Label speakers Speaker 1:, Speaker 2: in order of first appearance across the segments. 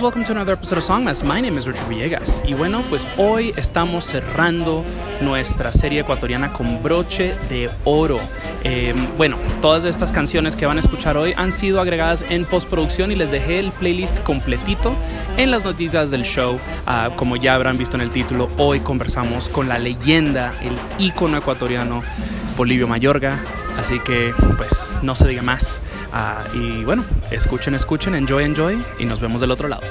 Speaker 1: Welcome to another episode of Songmas. My name is Richard Villegas. Y bueno, pues hoy estamos cerrando nuestra serie ecuatoriana con broche de oro. Eh, bueno, todas estas canciones que van a escuchar hoy han sido agregadas en postproducción y les dejé el playlist completito en las noticias del show. Ah, como ya habrán visto en el título, hoy conversamos con la leyenda, el ícono ecuatoriano Bolivio Mayorga. Así que, pues, no se diga más. Ah, y bueno, escuchen, escuchen, enjoy, enjoy. Y nos vemos del otro lado.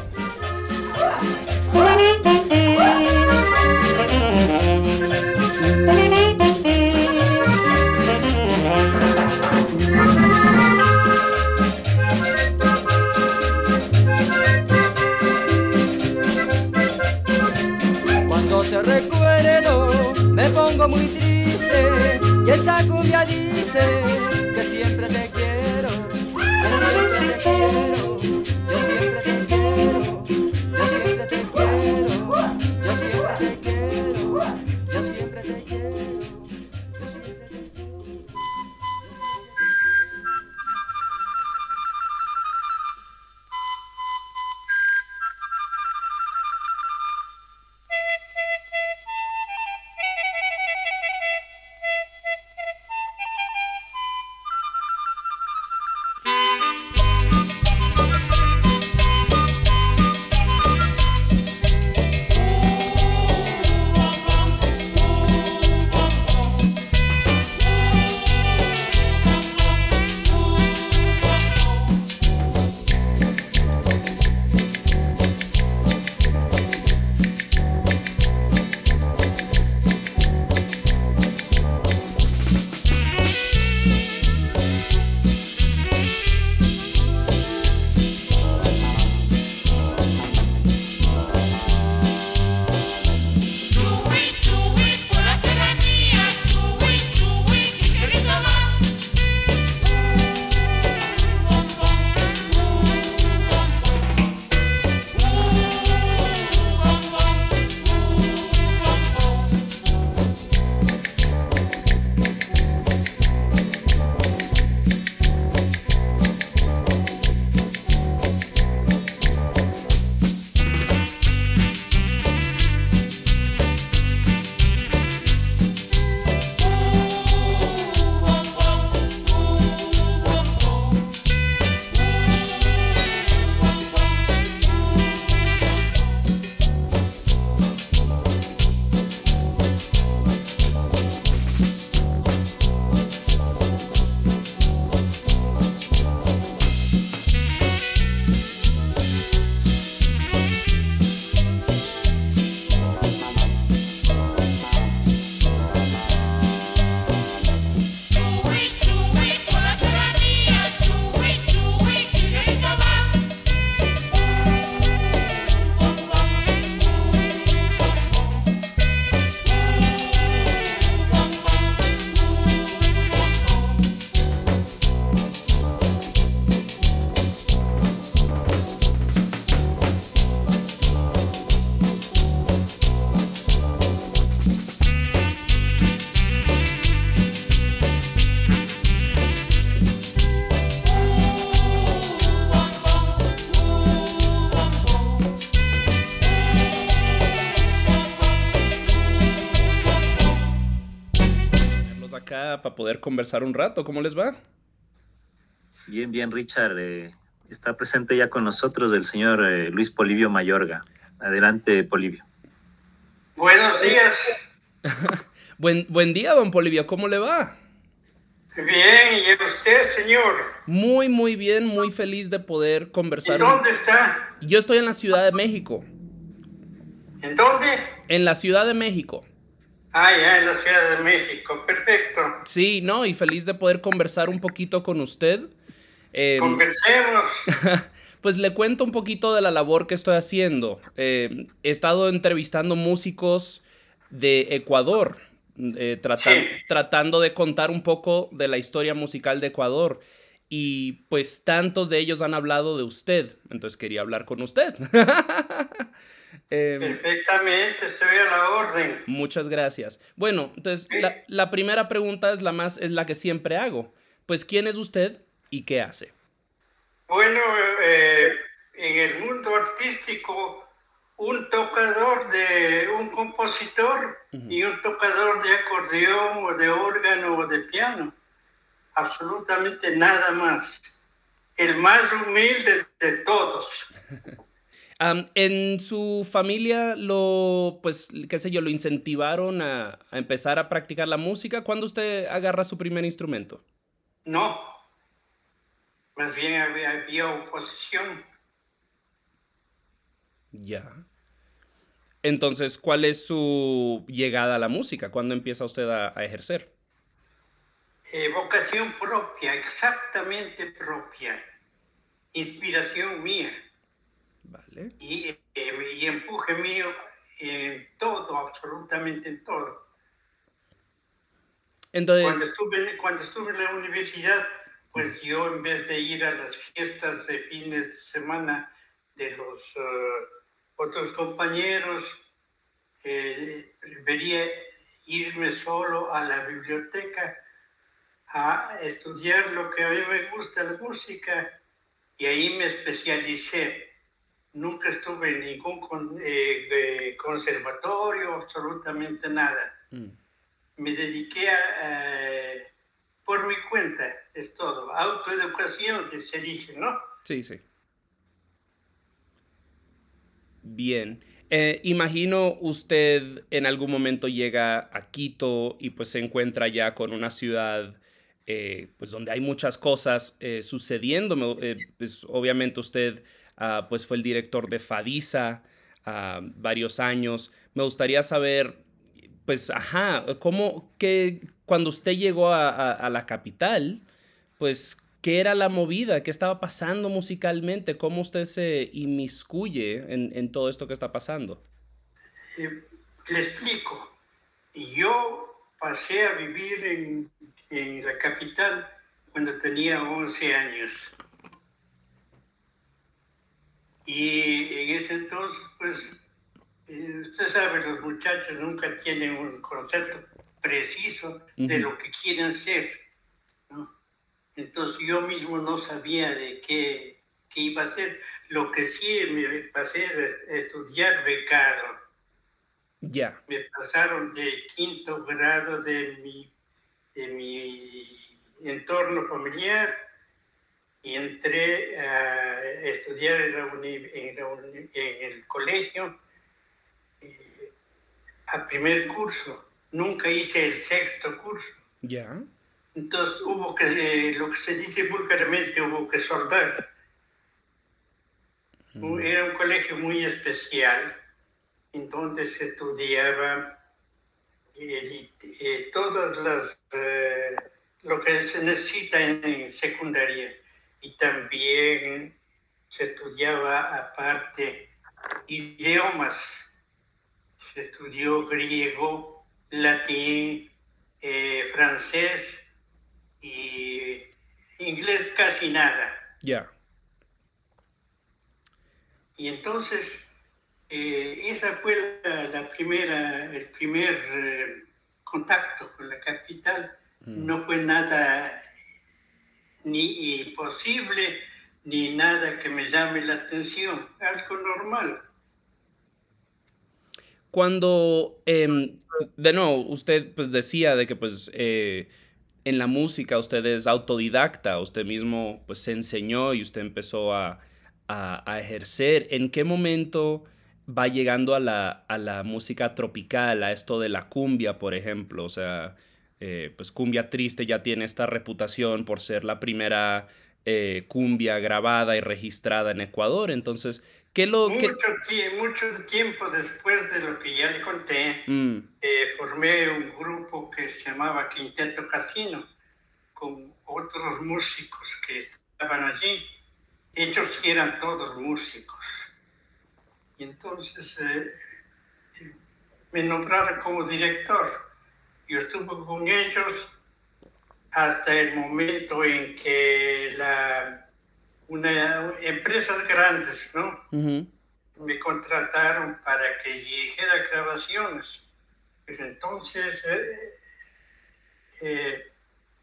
Speaker 1: Para poder conversar un rato. ¿Cómo les va?
Speaker 2: Bien, bien, Richard. eh, está presente ya con nosotros el señor eh, Luis Polivio Mayorga. Adelante, Polivio.
Speaker 3: Buenos días.
Speaker 1: Buen, buen día, don Polivio. ¿Cómo le va?
Speaker 3: Bien, ¿y usted, señor?
Speaker 1: Muy, muy bien, muy feliz de poder
Speaker 3: ¿Y
Speaker 1: conversar.
Speaker 3: dónde está?
Speaker 1: Yo estoy en la Ciudad de México.
Speaker 3: ¿En dónde?
Speaker 1: En la Ciudad de México.
Speaker 3: Ah, ya en la Ciudad de México. Perfecto.
Speaker 1: Sí, no, y feliz de poder conversar un poquito con usted. Em,
Speaker 3: Conversemos.
Speaker 1: Pues le cuento un poquito de la labor que estoy haciendo. Eh, he estado entrevistando músicos de Ecuador, eh,
Speaker 3: Sí.
Speaker 1: tratando de contar un poco de la historia musical de Ecuador. Y pues tantos de ellos han hablado de usted, entonces quería hablar con usted. Em,
Speaker 3: Perfectamente, estoy a la orden.
Speaker 1: Muchas gracias. Bueno, entonces la, la primera pregunta es la más, es la que siempre hago. Pues, ¿quién es usted y qué hace?
Speaker 3: Bueno, eh, en el mundo artístico, un tocador de un compositor y un tocador de acordeón o de órgano o de piano. Absolutamente nada más. El más humilde de todos.
Speaker 1: En su familia lo, pues, qué sé yo, lo incentivaron a, a empezar a practicar la música. ¿Cuándo usted agarra su primer instrumento?
Speaker 3: No. Más bien había, había oposición.
Speaker 1: Ya. Entonces, ¿cuál es su llegada a la música? ¿Cuándo empieza usted a, a ejercer?
Speaker 3: Eh, vocación propia, exactamente propia. Inspiración mía.
Speaker 1: Vale.
Speaker 3: y, eh, y empuje mío en todo, absolutamente en todo. Cuando
Speaker 1: Entonces,
Speaker 3: estuve, cuando estuve en la universidad, pues yo en vez de ir a las fiestas de fines de semana de los eh, otros compañeros, eh, irme solo a la biblioteca a estudiar lo que a mí me gusta, la música, y ahí me especialicé. Nunca estuve en ningún con- eh, conservatorio, absolutamente nada
Speaker 1: mm,
Speaker 3: me dediqué a, eh, por mi cuenta, es todo. Autoeducación, que se dice, ¿no?
Speaker 1: sí, sí. Bien. Eh, imagino usted en algún momento llega a Quito y pues se encuentra ya con una ciudad eh, pues donde hay muchas cosas eh, sucediendo. Eh, pues, obviamente usted ah, pues fue el director de Fadisa ah, varios años. Me gustaría saber pues ajá, cómo que cuando usted llegó a, la capital, pues qué era la movida, qué estaba pasando musicalmente, cómo usted se inmiscuye en, todo esto que está pasando.
Speaker 3: Eh, le explico. Yo pasé a vivir en, en la capital cuando tenía 11 años. Y en ese entonces, pues, eh, usted sabe, los muchachos nunca tienen un concepto preciso de lo que quieren ser. ¿no? Entonces yo mismo no sabía de qué, qué iba a hacer. Lo que sí me pasé es estudiar becado.
Speaker 1: Ya,
Speaker 3: Me pasaron de quinto grado de mi, de mi entorno familiar y entré a estudiar en, la uni- en, la uni- en el colegio eh, a primer curso. Nunca hice el sexto curso.
Speaker 1: ya.
Speaker 3: Entonces hubo que, eh, lo que se dice vulgarmente, hubo que soldar.
Speaker 1: Mm,
Speaker 3: Era un colegio muy especial, en donde se estudiaba eh, eh, todas las, eh, lo que se necesita en secundaria. Y también se estudiaba aparte idiomas. Se estudió griego, latín, eh, francés y inglés casi nada.
Speaker 1: Ya.
Speaker 3: Y entonces, eh, esa fue la, la primera, el primer eh, contacto con la capital.
Speaker 1: Mm.
Speaker 3: No fue nada ni imposible, ni nada que me llame la atención, algo normal.
Speaker 1: Cuando, em, de nuevo, usted pues decía de que pues eh, en la música usted es autodidacta, usted mismo pues se enseñó y usted empezó a, a- a ejercer. ¿En qué momento va llegando a la, a la música tropical, a esto de la cumbia, por ejemplo? O sea, eh, pues Cumbia Triste ya tiene esta reputación por ser la primera eh, cumbia grabada y registrada en Ecuador. Entonces, ¿qué lo que...
Speaker 3: Mucho, mucho tiempo después de lo que ya le conté,
Speaker 1: Mm,
Speaker 3: eh, formé un grupo que se llamaba Quinteto Casino, con otros músicos que estaban allí. ellos eran todos músicos. Y entonces eh, me nombraron como director. Yo estuve con ellos hasta el momento en que la, una, empresas grandes, ¿no? Me contrataron para que dirigiera grabaciones. Pero entonces eh, eh,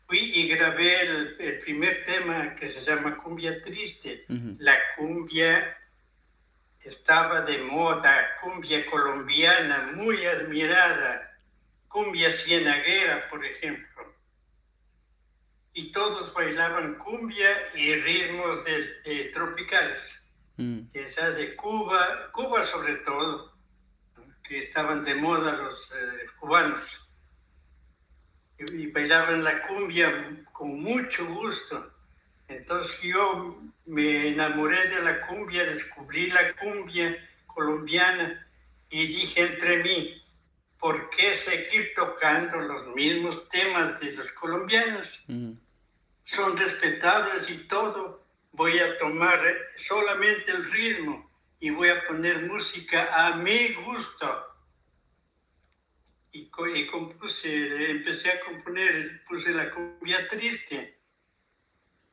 Speaker 3: fui y grabé el, el primer tema que se llama Cumbia Triste. La cumbia estaba de moda, cumbia colombiana, muy admirada, cumbia cienaguera, por ejemplo. Y todos bailaban cumbia y ritmos de- de tropicales
Speaker 1: Mm,
Speaker 3: de, esa de Cuba, Cuba sobre todo, que estaban de moda los eh, cubanos. Y, y bailaban la cumbia con mucho gusto. Entonces yo me enamoré de la cumbia, descubrí la cumbia colombiana y dije entre mí, ¿por qué seguir tocando los mismos temas de los colombianos?
Speaker 1: ujú.
Speaker 3: son respetables y todo, voy a tomar solamente el ritmo y voy a poner música a mi gusto. Y, y compuse, empecé a componer, puse la cumbia triste.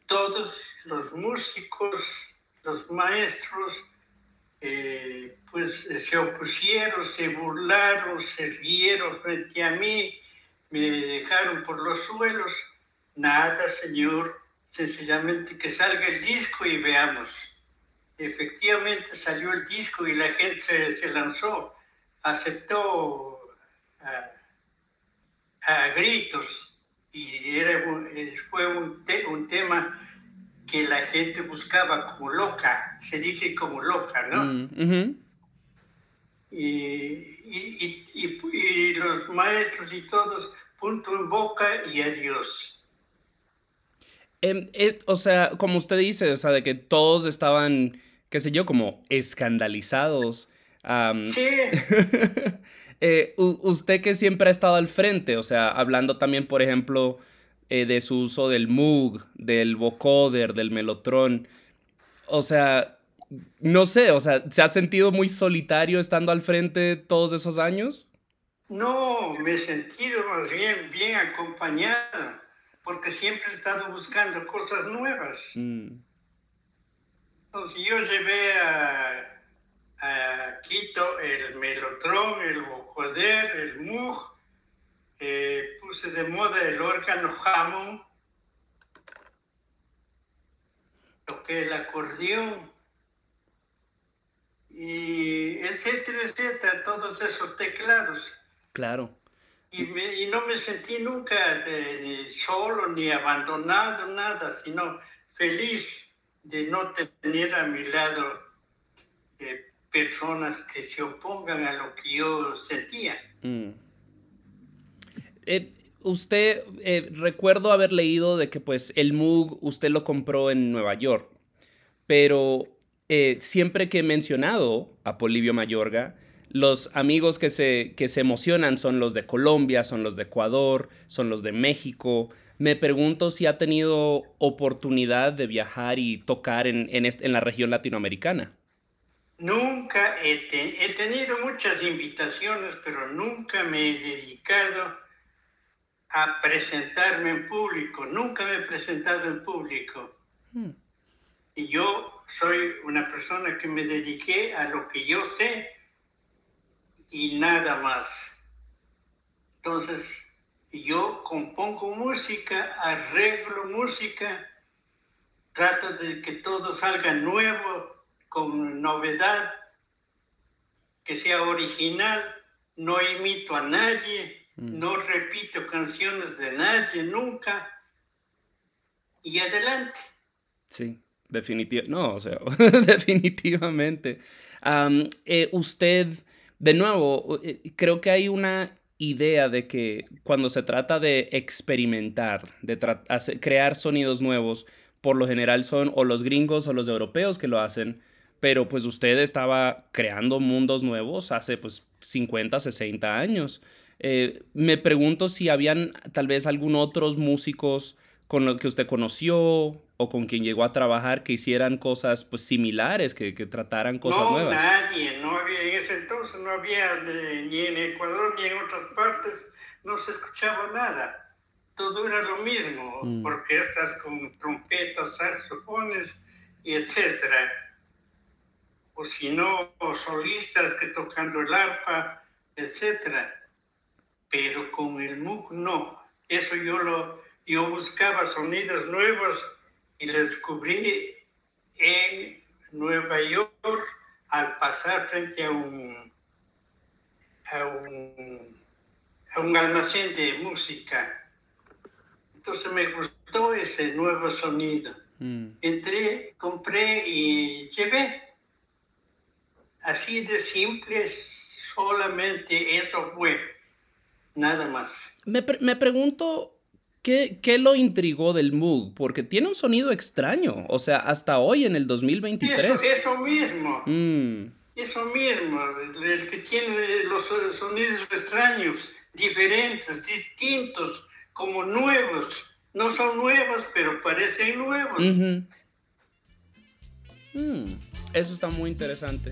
Speaker 3: Todos los músicos, los maestros, eh, pues eh, se opusieron, se burlaron, se rieron frente a mí, me dejaron por los suelos. Nada, señor, sencillamente que salga el disco y veamos. Efectivamente salió el disco y la gente se, lanzó, aceptó a, gritos y era eh, fue un tema que la gente buscaba como loca, se dice como loca, ¿no?
Speaker 1: Mm,
Speaker 3: y, y- y- los maestros y todos, punto en boca y adiós.
Speaker 1: Em, es- o sea, como usted dice, o sea, de que todos estaban, qué sé yo, como escandalizados.
Speaker 3: Sí,
Speaker 1: eh, usted que siempre ha estado al frente, o sea, hablando también, por ejemplo, eh, de su uso del Moog, del vocoder, del Mellotron. O sea, no sé, o sea, ¿se ha sentido muy solitario estando al frente todos esos años?
Speaker 3: no, me he sentido más bien bien acompañado, porque siempre he estado buscando cosas nuevas.
Speaker 1: Mm,
Speaker 3: Entonces yo llevé a, a Quito el melotron, el vocoder, el Moog, eh, puse de moda el órgano Hammond, toqué el acordeón, y etcétera, etcétera, todos esos teclados.
Speaker 1: claro.
Speaker 3: Y, me- y no me sentí nunca de- ni solo ni abandonado, nada, sino feliz de no tener a mi lado eh, personas que se opongan a lo que yo sentía.
Speaker 1: Mm. Eh, usted, eh, recuerdo haber leído de que pues el Moog usted lo compró en Nueva York, pero eh, siempre que he mencionado a Polibio Mayorga, los amigos que se, que se emocionan son los de Colombia, son los de Ecuador, son los de México. Me pregunto si ha tenido oportunidad de viajar y tocar en, en la región latinoamericana.
Speaker 3: Nunca he tenido muchas invitaciones, pero nunca me he dedicado a presentarme en público. Nunca me he presentado en público.
Speaker 1: Hmm.
Speaker 3: Y yo soy una persona que me dediqué a lo que yo sé y nada más. Entonces, yo compongo música, arreglo música, trato de que todo salga nuevo, con novedad, que sea original, no imito a nadie,
Speaker 1: Mm.
Speaker 3: no repito canciones de nadie nunca. Y adelante.
Speaker 1: Sí, definitivamente. No, o sea, definitivamente. Am, eh, usted, de nuevo, eh, creo que hay una idea de que cuando se trata de experimentar, de tra- hacer- crear sonidos nuevos, por lo general son o los gringos o los europeos que lo hacen, pero pues usted estaba creando mundos nuevos hace pues 50, 60 años. Eh, me pregunto si habían tal vez algún otros músicos con lo que usted conoció o con quien llegó a trabajar que hicieran cosas pues similares, que, que trataran cosas
Speaker 3: no,
Speaker 1: nuevas?
Speaker 3: nadie, no había, en ese entonces no había eh, ni en Ecuador ni en otras partes, no se escuchaba nada. Todo era lo mismo,
Speaker 1: Mm.
Speaker 3: orquestas con trompetas, saxofones y etcétera. O si no, solistas que tocando el arpa, etcétera. Pero con el MUG no. Eso yo lo, yo buscaba sonidos nuevos y los descubrí en Nueva York al pasar frente a un, a un, a un almacén de música. Entonces me gustó ese nuevo sonido.
Speaker 1: Mm.
Speaker 3: Entré, compré y llevé. Así de simple, solamente eso fue. Nada más.
Speaker 1: Me, pre- me pregunto ¿qué, qué lo intrigó del Moog, porque tiene un sonido extraño, o sea, hasta hoy en el 2023.
Speaker 3: Eso, eso mismo.
Speaker 1: Mm,
Speaker 3: Eso mismo, el que tiene los so- sonidos extraños, diferentes, distintos, como nuevos. No son nuevos, pero parecen nuevos.
Speaker 1: Mm, eso está muy interesante.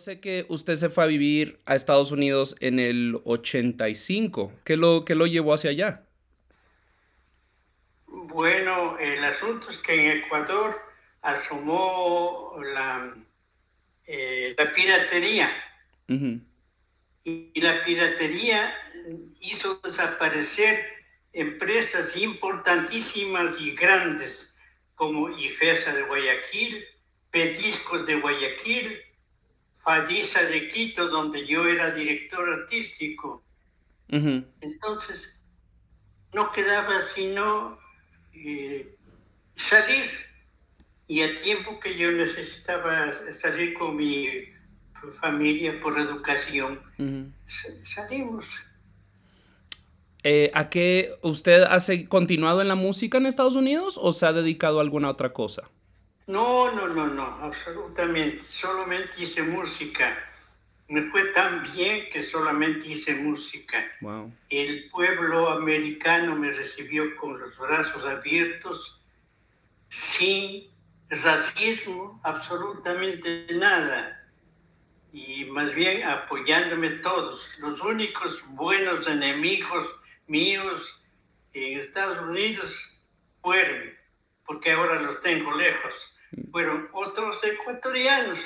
Speaker 1: Sé que usted se fue a vivir a Estados Unidos en el 85. ¿Qué lo, qué lo llevó hacia allá?
Speaker 3: Bueno, el asunto es que en Ecuador asomó la, eh, la piratería y la piratería hizo desaparecer empresas importantísimas y grandes como IFESA de Guayaquil, Pediscos de Guayaquil, Fadisa de Quito, donde yo era director artístico.
Speaker 1: ujú.
Speaker 3: Entonces, no quedaba sino eh, salir. Y a tiempo que yo necesitaba salir con mi familia por educación,
Speaker 1: Ujú.
Speaker 3: sa- salimos.
Speaker 1: Eh, ¿A qué usted ha continuado en la música en Estados Unidos o se ha dedicado a alguna otra cosa?
Speaker 3: No, no, no, no, absolutamente. Solamente hice música. Me fue tan bien que solamente hice música.
Speaker 1: Wow.
Speaker 3: El pueblo americano me recibió con los brazos abiertos, sin racismo, absolutamente nada. Y más bien apoyándome todos. Los únicos buenos enemigos míos en Estados Unidos fueron, porque ahora los tengo lejos, fueron otros ecuatorianos.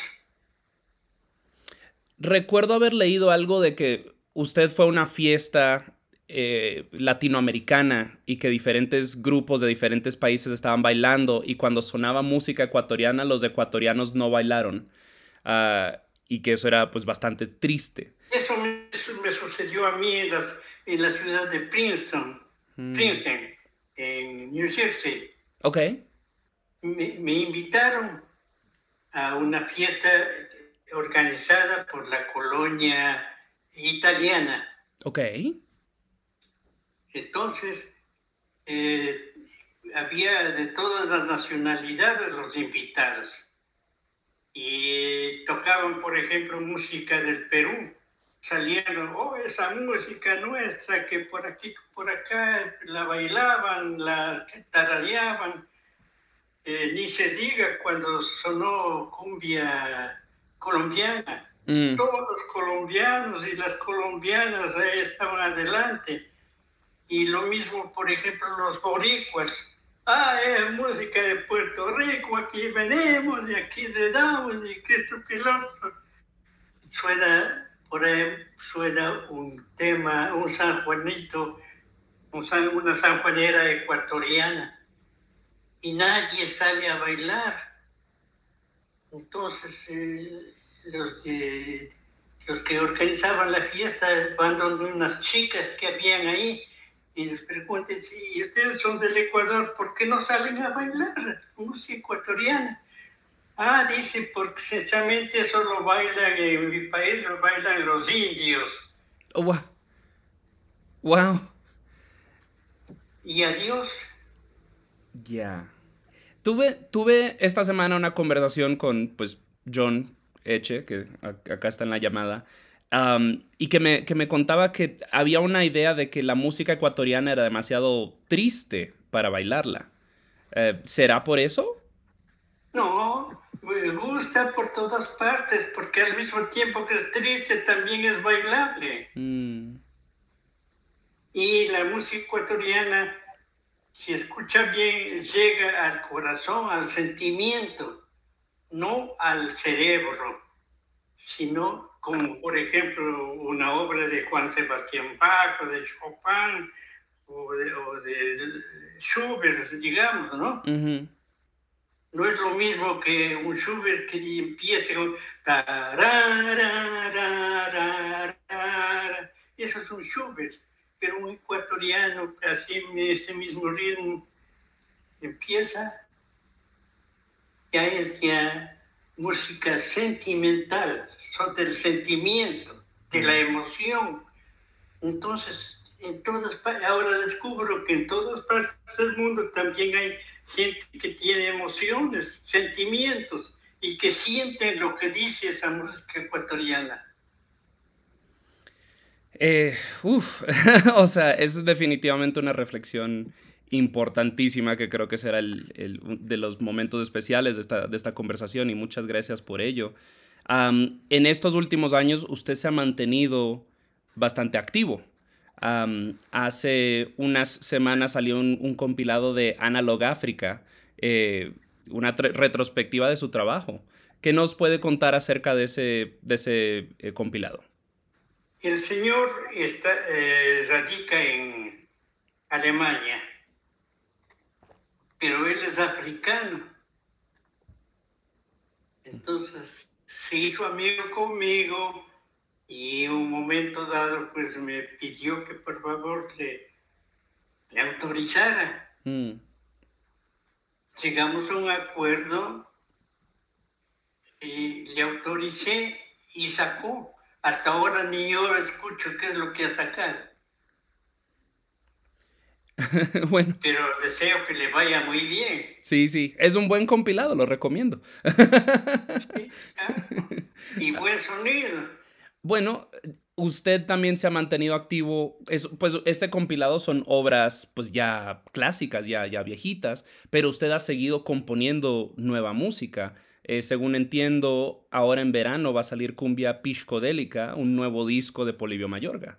Speaker 1: Recuerdo haber leído algo de que usted fue a una fiesta eh, latinoamericana y que diferentes grupos de diferentes países estaban bailando y cuando sonaba música ecuatoriana los ecuatorianos no bailaron Ah, y que eso era pues bastante triste.
Speaker 3: Eso me, sucedió a mí en la, en la ciudad de Princeton,
Speaker 1: Mm.
Speaker 3: Princeton, en New Jersey.
Speaker 1: Ok.
Speaker 3: Me, me invitaron a una fiesta organizada por la colonia italiana.
Speaker 1: Ok.
Speaker 3: Entonces, eh, había de todas las nacionalidades los invitados. Y tocaban, por ejemplo, música del Perú. Salieron, oh, esa música nuestra que por aquí, por acá la bailaban, la tarareaban. Eh, ni se diga cuando sonó cumbia colombiana
Speaker 1: Mm,
Speaker 3: todos los colombianos y las colombianas ahí estaban adelante. Y lo mismo, por ejemplo, los boricuas. Ah, es música de Puerto Rico, aquí venimos y aquí le damos y que esto que el otro. Suena, por ahí, suena un tema, un San Juanito, un san- una sanjuanera ecuatoriana. Y nadie sale a bailar. Entonces, eh, los, de- los que organizaban la fiesta van donde unas chicas que habían ahí y les preguntan si ustedes son del Ecuador, ¿por qué no salen a bailar música ecuatoriana? Ah, dice, porque sencillamente eso lo bailan en mi país, lo bailan los indios.
Speaker 1: oh, wow. Wow.
Speaker 3: Y adiós.
Speaker 1: Ya. Tuve, tuve esta semana una conversación con, pues, John Eche, que acá está en la llamada, am, y que me, que me contaba que había una idea de que la música ecuatoriana era demasiado triste para bailarla. Eh, ¿Será por eso?
Speaker 3: No, me gusta por todas partes, porque al mismo tiempo que es triste, también es bailable.
Speaker 1: Mm,
Speaker 3: Y la música ecuatoriana, si escucha bien, llega al corazón, al sentimiento, no al cerebro, sino como por ejemplo una obra de Juan Sebastián Bach o de Chopin o de, o de Schubert, digamos, ¿no? No es lo mismo que un Schubert que empiece con... Eso es un Schubert, pero un ecuatoriano que en ese mismo ritmo empieza, ya es ya música sentimental, son del sentimiento, de la emoción. Entonces, en todas ahora descubro que en todas partes del mundo también hay gente que tiene emociones, sentimientos y que sienten lo que dice esa música ecuatoriana.
Speaker 1: Eh, o sea, es definitivamente una reflexión importantísima que creo que será el, de los momentos especiales de esta, de esta conversación y muchas gracias por ello. En estos últimos años usted se ha mantenido bastante activo. Hace unas semanas salió un, compilado de Analog África, eh, una retrospectiva de su trabajo. ¿Qué nos puede contar acerca de ese, de ese eh, compilado?
Speaker 3: El señor está, eh, radica en Alemania, pero él es africano. Entonces se hizo amigo conmigo y en un momento dado pues me pidió que por favor le, le autorizara.
Speaker 1: Mm,
Speaker 3: Llegamos a un acuerdo y le autoricé y sacó. Hasta ahora ni yo escucho qué es lo que ha sacado,
Speaker 1: bueno,
Speaker 3: pero deseo que le vaya muy bien.
Speaker 1: sí, sí, es un buen compilado, lo recomiendo.
Speaker 3: ¿sí? Y buen sonido.
Speaker 1: Bueno, usted también se ha mantenido activo. Es- pues este compilado son obras pues ya clásicas, ya, ya viejitas, pero usted ha seguido componiendo nueva música. Eh, según entiendo, ahora en verano va a salir Cumbia Piscodélica, un nuevo disco de Polibio Mayorga.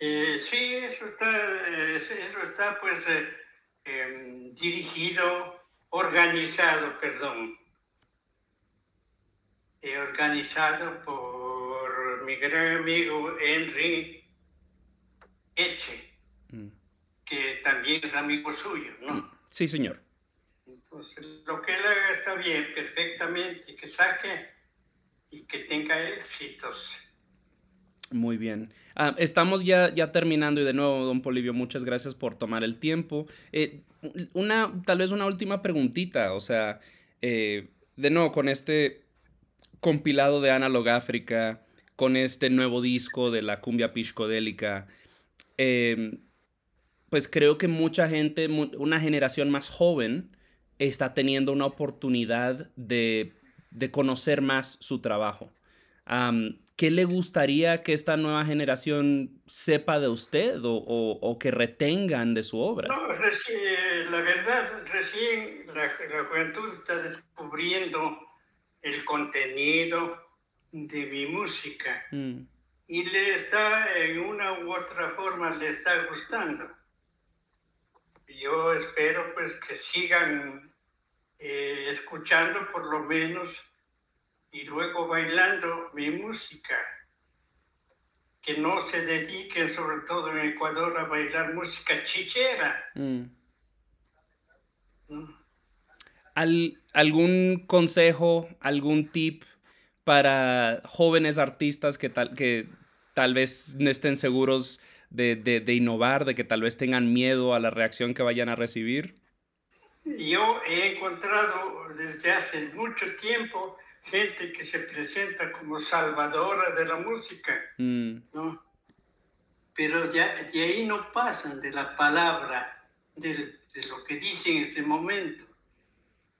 Speaker 3: Eh, sí, eso está, eh, eso está pues em, dirigido, organizado, perdón, organizado por mi gran amigo Henry Eche,
Speaker 1: Mm.
Speaker 3: que también es amigo suyo, ¿no?
Speaker 1: Sí, señor.
Speaker 3: Entonces, lo que él haga está bien, perfectamente, que saque y que tenga éxitos.
Speaker 1: Muy bien. Ah, estamos ya, ya terminando y de nuevo, don Polivio, muchas gracias por tomar el tiempo. Eh, una, tal vez una última preguntita, o sea, eh, de nuevo, con este compilado de Analog África, con este nuevo disco de la cumbia piscodélica, eh, pues creo que mucha gente, una generación más joven, está teniendo una oportunidad de, de conocer más su trabajo. Am, ¿Qué le gustaría que esta nueva generación sepa de usted o, o- o que retengan de su obra?
Speaker 3: No, reci- la verdad, recién la, la juventud está descubriendo el contenido de mi música
Speaker 1: Mm,
Speaker 3: y le está, en una u otra forma, le está gustando. Yo espero pues que sigan eh, escuchando por lo menos y luego bailando mi música. Que no se dediquen, sobre todo en Ecuador, a bailar música chichera.
Speaker 1: mm.
Speaker 3: ¿no?
Speaker 1: Al- ¿Algún consejo, algún tip para jóvenes artistas que tal, que tal vez no estén seguros de, de- de innovar, de que tal vez tengan miedo a la reacción que vayan a recibir?
Speaker 3: Yo he encontrado desde hace mucho tiempo gente que se presenta como salvadora de la música,
Speaker 1: Mm,
Speaker 3: ¿no? Pero ya, de ahí no pasan de la palabra, del- de lo que dicen en ese momento.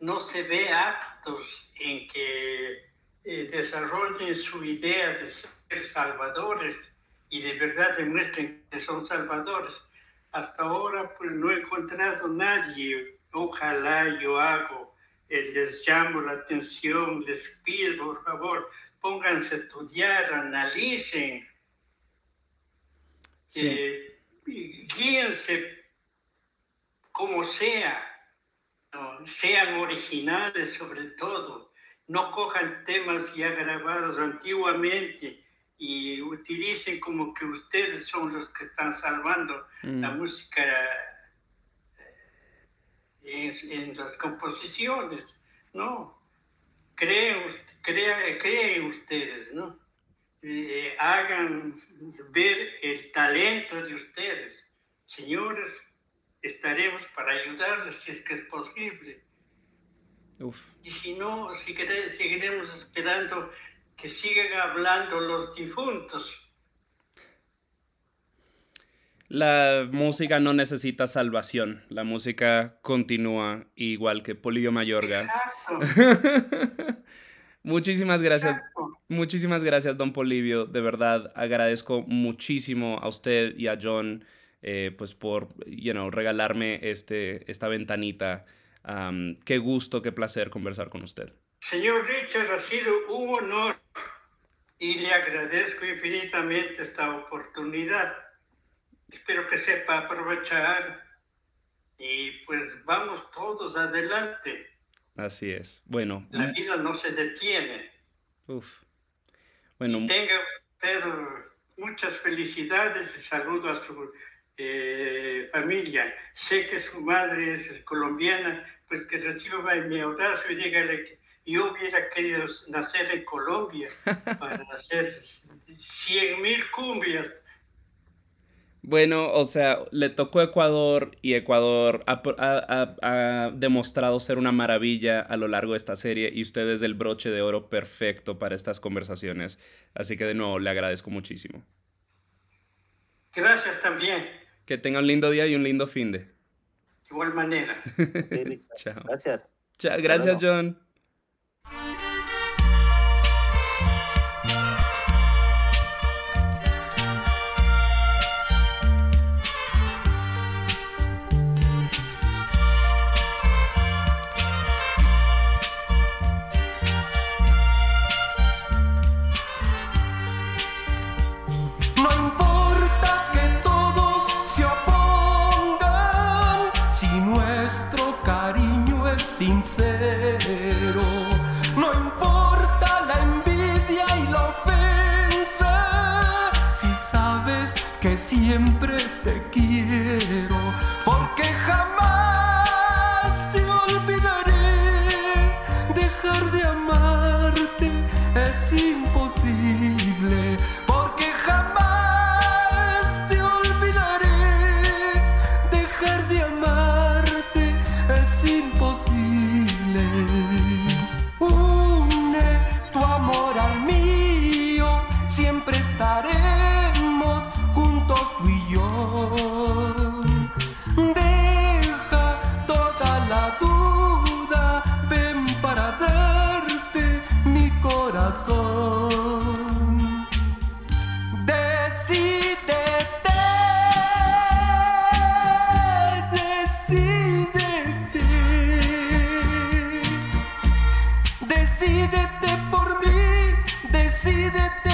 Speaker 3: No se ve actos en que eh, desarrollen su idea de ser salvadores y de verdad demuestren que son salvadores. Hasta ahora pues no he encontrado nadie. Ojalá yo hago, eh, les llamo la atención, les pido por favor, pónganse a estudiar, analicen,
Speaker 1: sí.
Speaker 3: eh, guíense como sea, ¿no? sean originales sobre todo, no cojan temas ya grabados antiguamente y utilicen como que ustedes son los que están salvando la
Speaker 1: Mm,
Speaker 3: música en, en las composiciones, ¿no? Creen, ust- crea- creen ustedes, ¿no? Eh, hagan ver el talento de ustedes. Señores, estaremos para ayudarles si es que es posible.
Speaker 1: uf.
Speaker 3: Y si no, seguire- seguiremos esperando que sigan hablando los difuntos.
Speaker 1: La música no necesita salvación. La música continúa igual que Polibio Mayorga.
Speaker 3: Exacto,
Speaker 1: Muchísimas gracias.
Speaker 3: exacto.
Speaker 1: Muchísimas gracias, don Polibio. De verdad, agradezco muchísimo a usted y a John eh, pues por you know, regalarme este, esta ventanita. Qué gusto, qué placer conversar con usted.
Speaker 3: Señor Richard, ha sido un honor y le agradezco infinitamente esta oportunidad. Espero que sepa aprovechar y pues vamos todos adelante.
Speaker 1: Así es. Bueno,
Speaker 3: La
Speaker 1: me-
Speaker 3: vida no se detiene.
Speaker 1: uf. Bueno,
Speaker 3: Tenga usted muchas felicidades y saludo a su eh, familia. Sé que su madre es colombiana, pues que reciba mi abrazo y dígale que yo hubiera querido nacer en Colombia para hacer 100 mil cumbias.
Speaker 1: Bueno, o sea, le tocó Ecuador y Ecuador ha, ha- ha- ha demostrado ser una maravilla a lo largo de esta serie y usted es el broche de oro perfecto para estas conversaciones. Así que de nuevo le agradezco muchísimo.
Speaker 3: Gracias también,
Speaker 1: Que tenga un lindo día y un lindo fin de.
Speaker 3: de igual manera.
Speaker 1: Chao.
Speaker 2: Gracias.
Speaker 1: Chao, gracias. John.
Speaker 4: Siempre Decídete por mí, decídete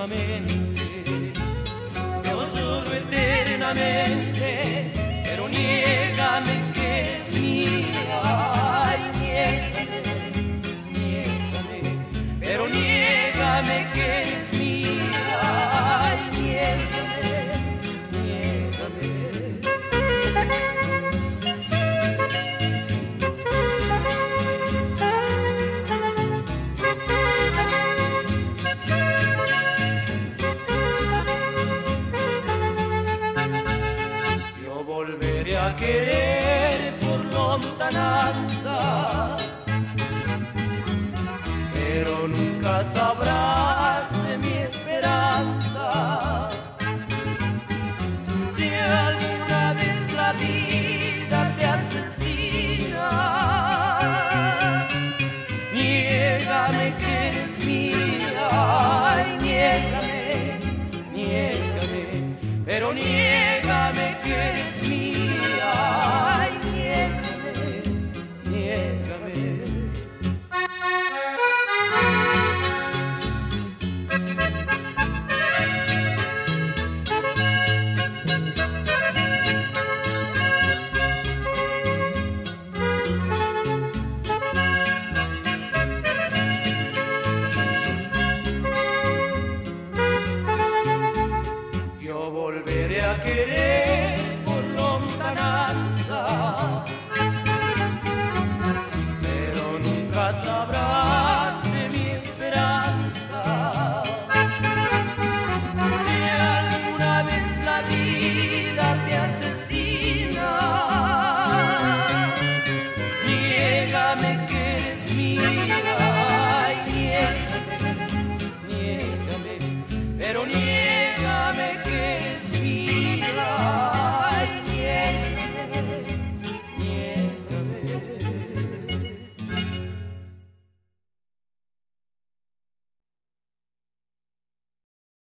Speaker 5: eternamente. Yo juro eternamente, querer por lontananza, pero nunca sabrás